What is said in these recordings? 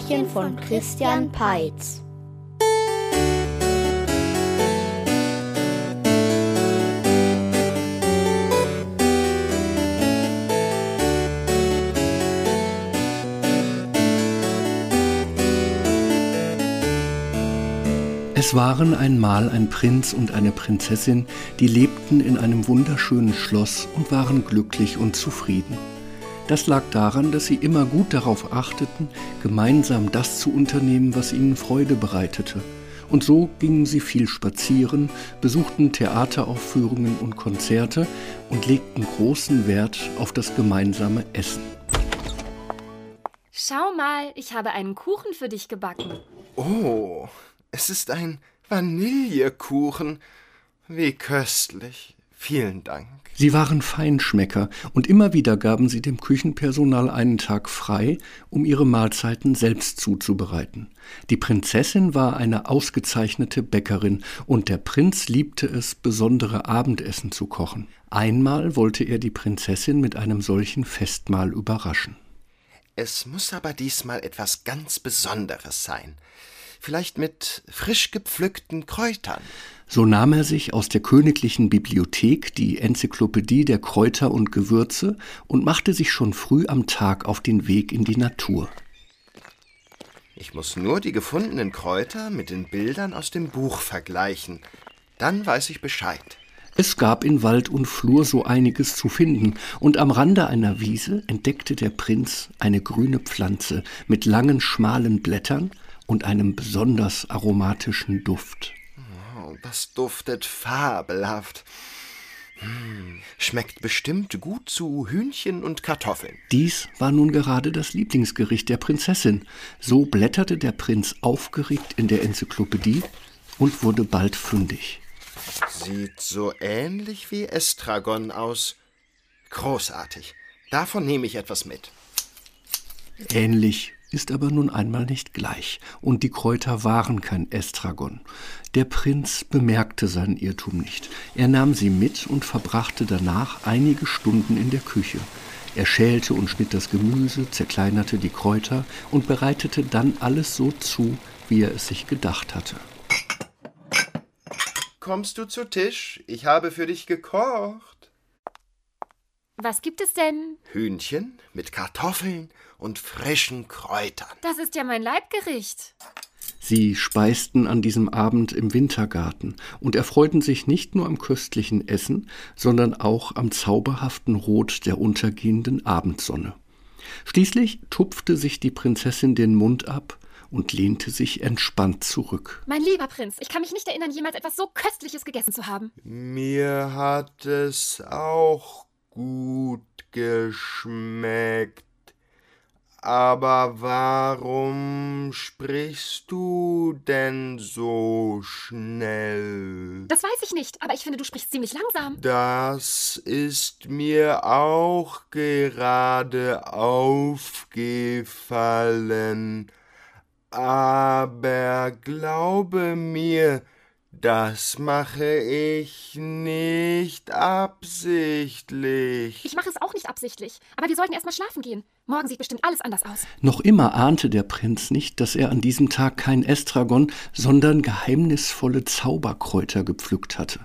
Märchen von Christian Peitz. Es waren einmal ein Prinz und eine Prinzessin, die lebten in einem wunderschönen Schloss und waren glücklich und zufrieden. Das lag daran, dass sie immer gut darauf achteten, gemeinsam das zu unternehmen, was ihnen Freude bereitete. Und so gingen sie viel spazieren, besuchten Theateraufführungen und Konzerte und legten großen Wert auf das gemeinsame Essen. Schau mal, ich habe einen Kuchen für dich gebacken. Oh, es ist ein Vanillekuchen. Wie köstlich. Vielen Dank. Sie waren Feinschmecker und immer wieder gaben sie dem Küchenpersonal einen Tag frei, um ihre Mahlzeiten selbst zuzubereiten. Die Prinzessin war eine ausgezeichnete Bäckerin und der Prinz liebte es, besondere Abendessen zu kochen. Einmal wollte er die Prinzessin mit einem solchen Festmahl überraschen. Es muss aber diesmal etwas ganz Besonderes sein vielleicht mit frisch gepflückten Kräutern. So nahm er sich aus der königlichen Bibliothek die Enzyklopädie der Kräuter und Gewürze und machte sich schon früh am Tag auf den Weg in die Natur. Ich muss nur die gefundenen Kräuter mit den Bildern aus dem Buch vergleichen. Dann weiß ich Bescheid. Es gab in Wald und Flur so einiges zu finden, und am Rande einer Wiese entdeckte der Prinz eine grüne Pflanze mit langen, schmalen Blättern und einem besonders aromatischen Duft. Oh, das duftet fabelhaft. Hm, schmeckt bestimmt gut zu Hühnchen und Kartoffeln. Dies war nun gerade das Lieblingsgericht der Prinzessin. So blätterte der Prinz aufgeregt in der Enzyklopädie und wurde bald fündig. Sieht so ähnlich wie Estragon aus. Großartig. Davon nehme ich etwas mit. Ähnlich ist aber nun einmal nicht gleich, und die Kräuter waren kein Estragon. Der Prinz bemerkte seinen Irrtum nicht. Er nahm sie mit und verbrachte danach einige Stunden in der Küche. Er schälte und schnitt das Gemüse, zerkleinerte die Kräuter und bereitete dann alles so zu, wie er es sich gedacht hatte. Kommst du zu Tisch? Ich habe für dich gekocht. Was gibt es denn? Hühnchen mit Kartoffeln und frischen Kräutern. Das ist ja mein Leibgericht. Sie speisten an diesem Abend im Wintergarten und erfreuten sich nicht nur am köstlichen Essen, sondern auch am zauberhaften Rot der untergehenden Abendsonne. Schließlich tupfte sich die Prinzessin den Mund ab und lehnte sich entspannt zurück. Mein lieber Prinz, ich kann mich nicht erinnern, jemals etwas so Köstliches gegessen zu haben. Mir hat es auch gut geschmeckt. Aber warum sprichst du denn so schnell? Das weiß ich nicht, aber ich finde, du sprichst ziemlich langsam. Das ist mir auch gerade aufgefallen. Aber glaube mir, das mache ich nicht absichtlich. Ich mache es auch nicht absichtlich. Aber wir sollten erst mal schlafen gehen. Morgen sieht bestimmt alles anders aus. Noch immer ahnte der Prinz nicht, dass er an diesem Tag kein Estragon, sondern geheimnisvolle Zauberkräuter gepflückt hatte.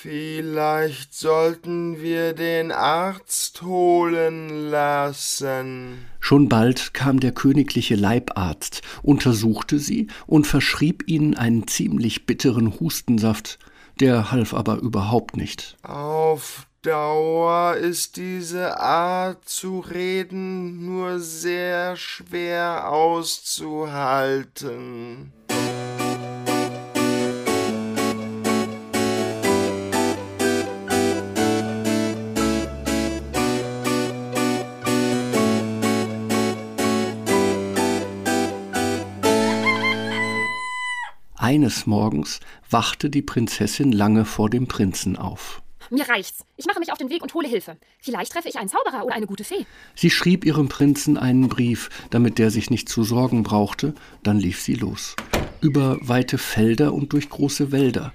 Vielleicht sollten wir den Arzt holen lassen. Schon bald kam der königliche Leibarzt, untersuchte sie und verschrieb ihnen einen ziemlich bitteren Hustensaft, der half aber überhaupt nicht. Auf Dauer ist diese Art zu reden nur sehr schwer auszuhalten. Eines Morgens wachte die Prinzessin lange vor dem Prinzen auf. Mir reicht's. Ich mache mich auf den Weg und hole Hilfe. Vielleicht treffe ich einen Zauberer oder eine gute Fee. Sie schrieb ihrem Prinzen einen Brief, damit der sich nicht zu sorgen brauchte, dann lief sie los. Über weite Felder und durch große Wälder.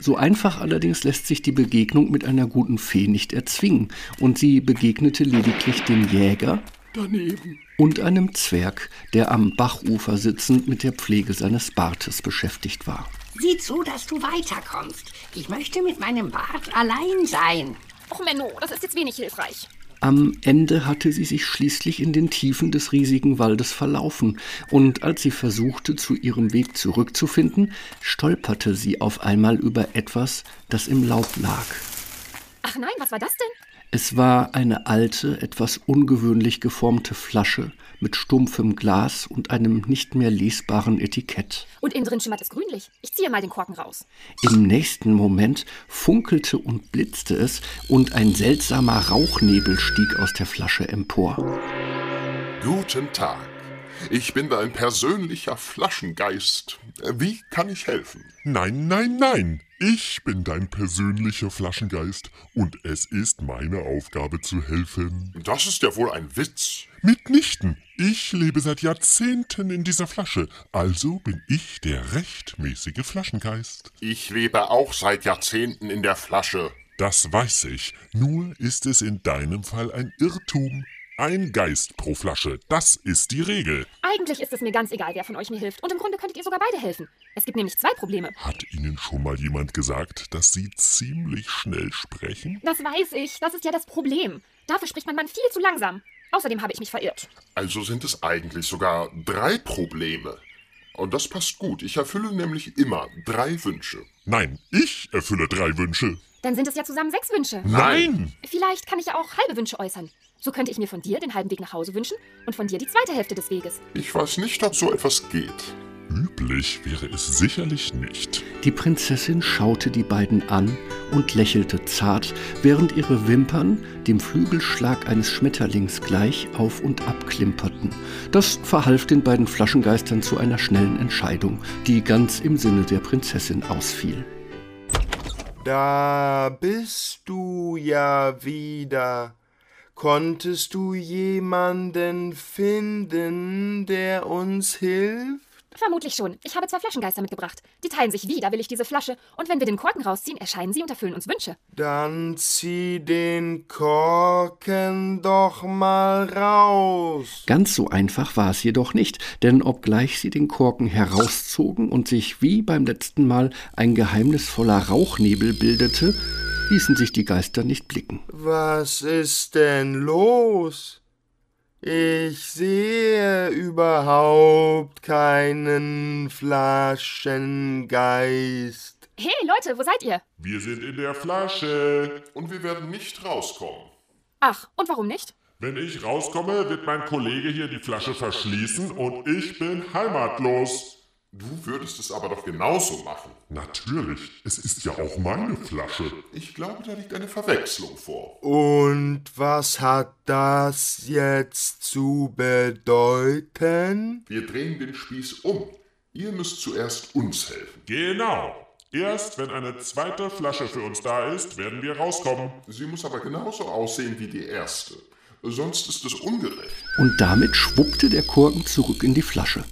So einfach allerdings lässt sich die Begegnung mit einer guten Fee nicht erzwingen, und sie begegnete lediglich dem Jäger daneben. Und einem Zwerg, der am Bachufer sitzend mit der Pflege seines Bartes beschäftigt war. Sieh zu, dass du weiterkommst. Ich möchte mit meinem Bart allein sein. Och, Menno, das ist jetzt wenig hilfreich. Am Ende hatte sie sich schließlich in den Tiefen des riesigen Waldes verlaufen, und als sie versuchte, zu ihrem Weg zurückzufinden, stolperte sie auf einmal über etwas, das im Laub lag. Ach nein, was war das denn? Es war eine alte, etwas ungewöhnlich geformte Flasche mit stumpfem Glas und einem nicht mehr lesbaren Etikett. Und innen drin schimmert es grünlich. Ich ziehe mal den Korken raus. Im nächsten Moment funkelte und blitzte es und ein seltsamer Rauchnebel stieg aus der Flasche empor. Guten Tag. Ich bin dein persönlicher Flaschengeist. Wie kann ich helfen? Nein, nein, nein. Ich bin dein persönlicher Flaschengeist und es ist meine Aufgabe zu helfen. Das ist ja wohl ein Witz. Mitnichten. Ich lebe seit Jahrzehnten in dieser Flasche, also bin ich der rechtmäßige Flaschengeist. Ich lebe auch seit Jahrzehnten in der Flasche. Das weiß ich. Nur ist es in deinem Fall ein Irrtum. Ein Geist pro Flasche, das ist die Regel. Eigentlich ist es mir ganz egal, wer von euch mir hilft. Und im Grunde könntet ihr sogar beide helfen. Es gibt nämlich zwei Probleme. Hat Ihnen schon mal jemand gesagt, dass Sie ziemlich schnell sprechen? Das weiß ich. Das ist ja das Problem. Dafür spricht mein Mann viel zu langsam. Außerdem habe ich mich verirrt. Also sind es eigentlich sogar drei Probleme. Und das passt gut. Ich erfülle nämlich immer drei Wünsche. Nein, ich erfülle drei Wünsche. Dann sind es ja zusammen sechs Wünsche. Nein! Vielleicht kann ich ja auch halbe Wünsche äußern. So könnte ich mir von dir den halben Weg nach Hause wünschen und von dir die zweite Hälfte des Weges. Ich weiß nicht, ob so etwas geht. Üblich wäre es sicherlich nicht. Die Prinzessin schaute die beiden an und lächelte zart, während ihre Wimpern dem Flügelschlag eines Schmetterlings gleich auf und ab klimperten. Das verhalf den beiden Flaschengeistern zu einer schnellen Entscheidung, die ganz im Sinne der Prinzessin ausfiel. Da bist du ja wieder. Konntest du jemanden finden, der uns hilft? Vermutlich schon. Ich habe zwei Flaschengeister mitgebracht. Die teilen sich wie, da will ich diese Flasche. Und wenn wir den Korken rausziehen, erscheinen sie und erfüllen uns Wünsche. Dann zieh den Korken doch mal raus. Ganz so einfach war es jedoch nicht, denn obgleich sie den Korken herauszogen und sich wie beim letzten Mal ein geheimnisvoller Rauchnebel bildete, ließen sich die Geister nicht blicken. Was ist denn los? Ich sehe überhaupt keinen Flaschengeist. Hey Leute, wo seid ihr? Wir sind in der Flasche. Und wir werden nicht rauskommen. Ach, und warum nicht? Wenn ich rauskomme, wird mein Kollege hier die Flasche verschließen und ich bin heimatlos. Du würdest es aber doch genauso machen. Natürlich, es ist ja auch meine Flasche. Ich glaube, da liegt eine Verwechslung vor. Und was hat das jetzt zu bedeuten? Wir drehen den Spieß um. Ihr müsst zuerst uns helfen. Genau. Erst wenn eine zweite Flasche für uns da ist, werden wir rauskommen. Sie muss aber genauso aussehen wie die erste. Sonst ist es ungerecht. Und damit schwuppte der Korken zurück in die Flasche.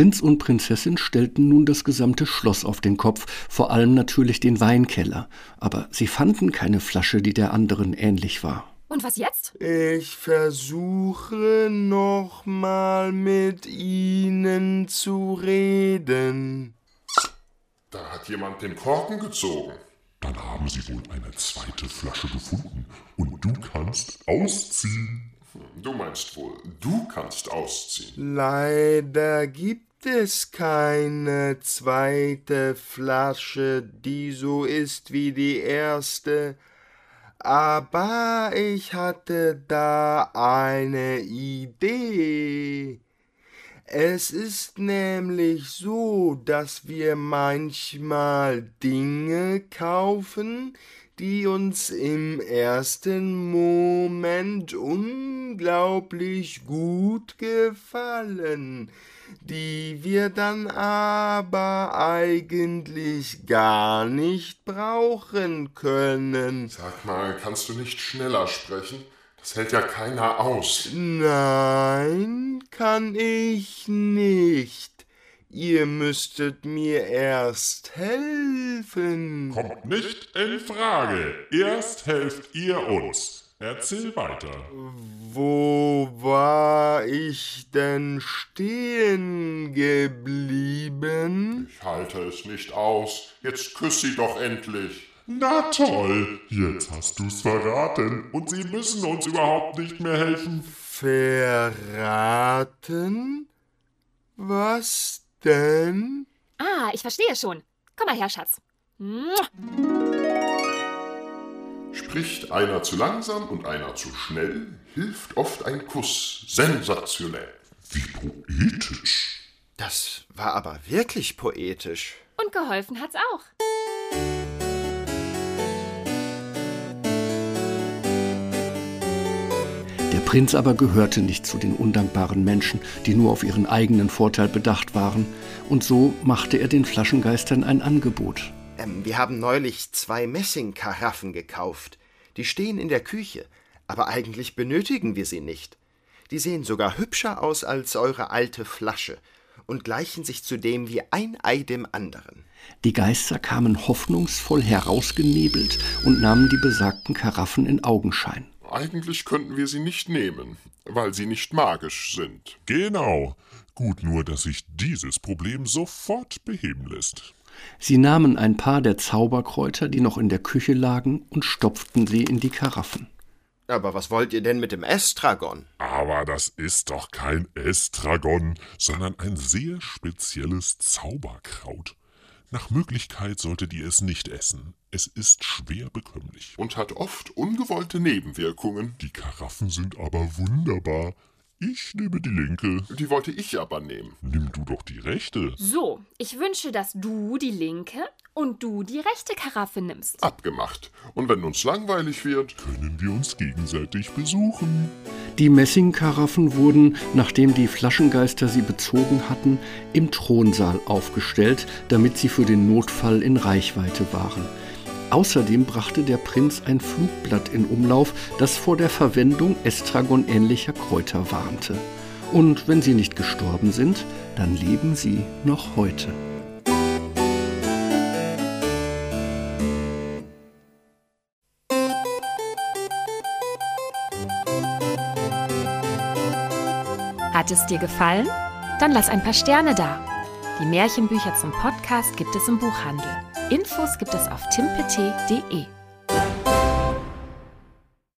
Prinz und Prinzessin stellten nun das gesamte Schloss auf den Kopf, vor allem natürlich den Weinkeller, aber sie fanden keine Flasche, die der anderen ähnlich war. Und was jetzt? Ich versuche noch mal mit Ihnen zu reden. Da hat jemand den Korken gezogen. Dann haben sie wohl eine zweite Flasche gefunden und du kannst ausziehen. Du meinst wohl, du kannst ausziehen. Leider gibt es keine zweite Flasche, die so ist wie die erste. Aber ich hatte da eine Idee. Es ist nämlich so, dass wir manchmal Dinge kaufen, die uns im ersten Moment unglaublich gut gefallen, die wir dann aber eigentlich gar nicht brauchen können. Sag mal, kannst du nicht schneller sprechen? Das hält ja keiner aus. Nein, kann ich nicht. Ihr müsstet mir erst helfen. Kommt nicht in Frage. Erst helft ihr uns. Erzähl weiter. Wo war ich denn stehen geblieben? Ich halte es nicht aus. Jetzt küss sie doch endlich. Na toll, jetzt hast du's verraten und sie müssen uns überhaupt nicht mehr helfen. Verraten? Was denn? Ah, ich verstehe schon. Komm mal her, Schatz. Mua. Spricht einer zu langsam und einer zu schnell, hilft oft ein Kuss. Sensationell. Wie poetisch. Das war aber wirklich poetisch. Und geholfen hat's auch. Der Prinz aber gehörte nicht zu den undankbaren Menschen, die nur auf ihren eigenen Vorteil bedacht waren, und so machte er den Flaschengeistern ein Angebot. Ähm, wir haben neulich zwei Messingkaraffen gekauft. Die stehen in der Küche, aber eigentlich benötigen wir sie nicht. Die sehen sogar hübscher aus als eure alte Flasche und gleichen sich zudem wie ein Ei dem anderen. Die Geister kamen hoffnungsvoll herausgenebelt und nahmen die besagten Karaffen in Augenschein. Eigentlich könnten wir sie nicht nehmen, weil sie nicht magisch sind. Genau. Gut nur, dass sich dieses Problem sofort beheben lässt. Sie nahmen ein paar der Zauberkräuter, die noch in der Küche lagen, und stopften sie in die Karaffen. Aber was wollt ihr denn mit dem Estragon? Aber das ist doch kein Estragon, sondern ein sehr spezielles Zauberkraut. Nach Möglichkeit solltet ihr es nicht essen. Es ist schwer bekömmlich. Und hat oft ungewollte Nebenwirkungen. Die Karaffen sind aber wunderbar. Ich nehme die linke. Die wollte ich aber nehmen. Nimm du doch die rechte. So, ich wünsche, dass du die linke und du die rechte Karaffe nimmst. Abgemacht. Und wenn uns langweilig wird, Können wir uns gegenseitig besuchen? Die Messingkaraffen wurden, nachdem die Flaschengeister sie bezogen hatten, im Thronsaal aufgestellt, damit sie für den Notfall in Reichweite waren. Außerdem brachte der Prinz ein Flugblatt in Umlauf, das vor der Verwendung Estragon-ähnlicher Kräuter warnte. Und wenn sie nicht gestorben sind, dann leben sie noch heute. Hat es dir gefallen? Dann lass ein paar Sterne da. Die Märchenbücher zum Podcast gibt es im Buchhandel. Infos gibt es auf timpet.de.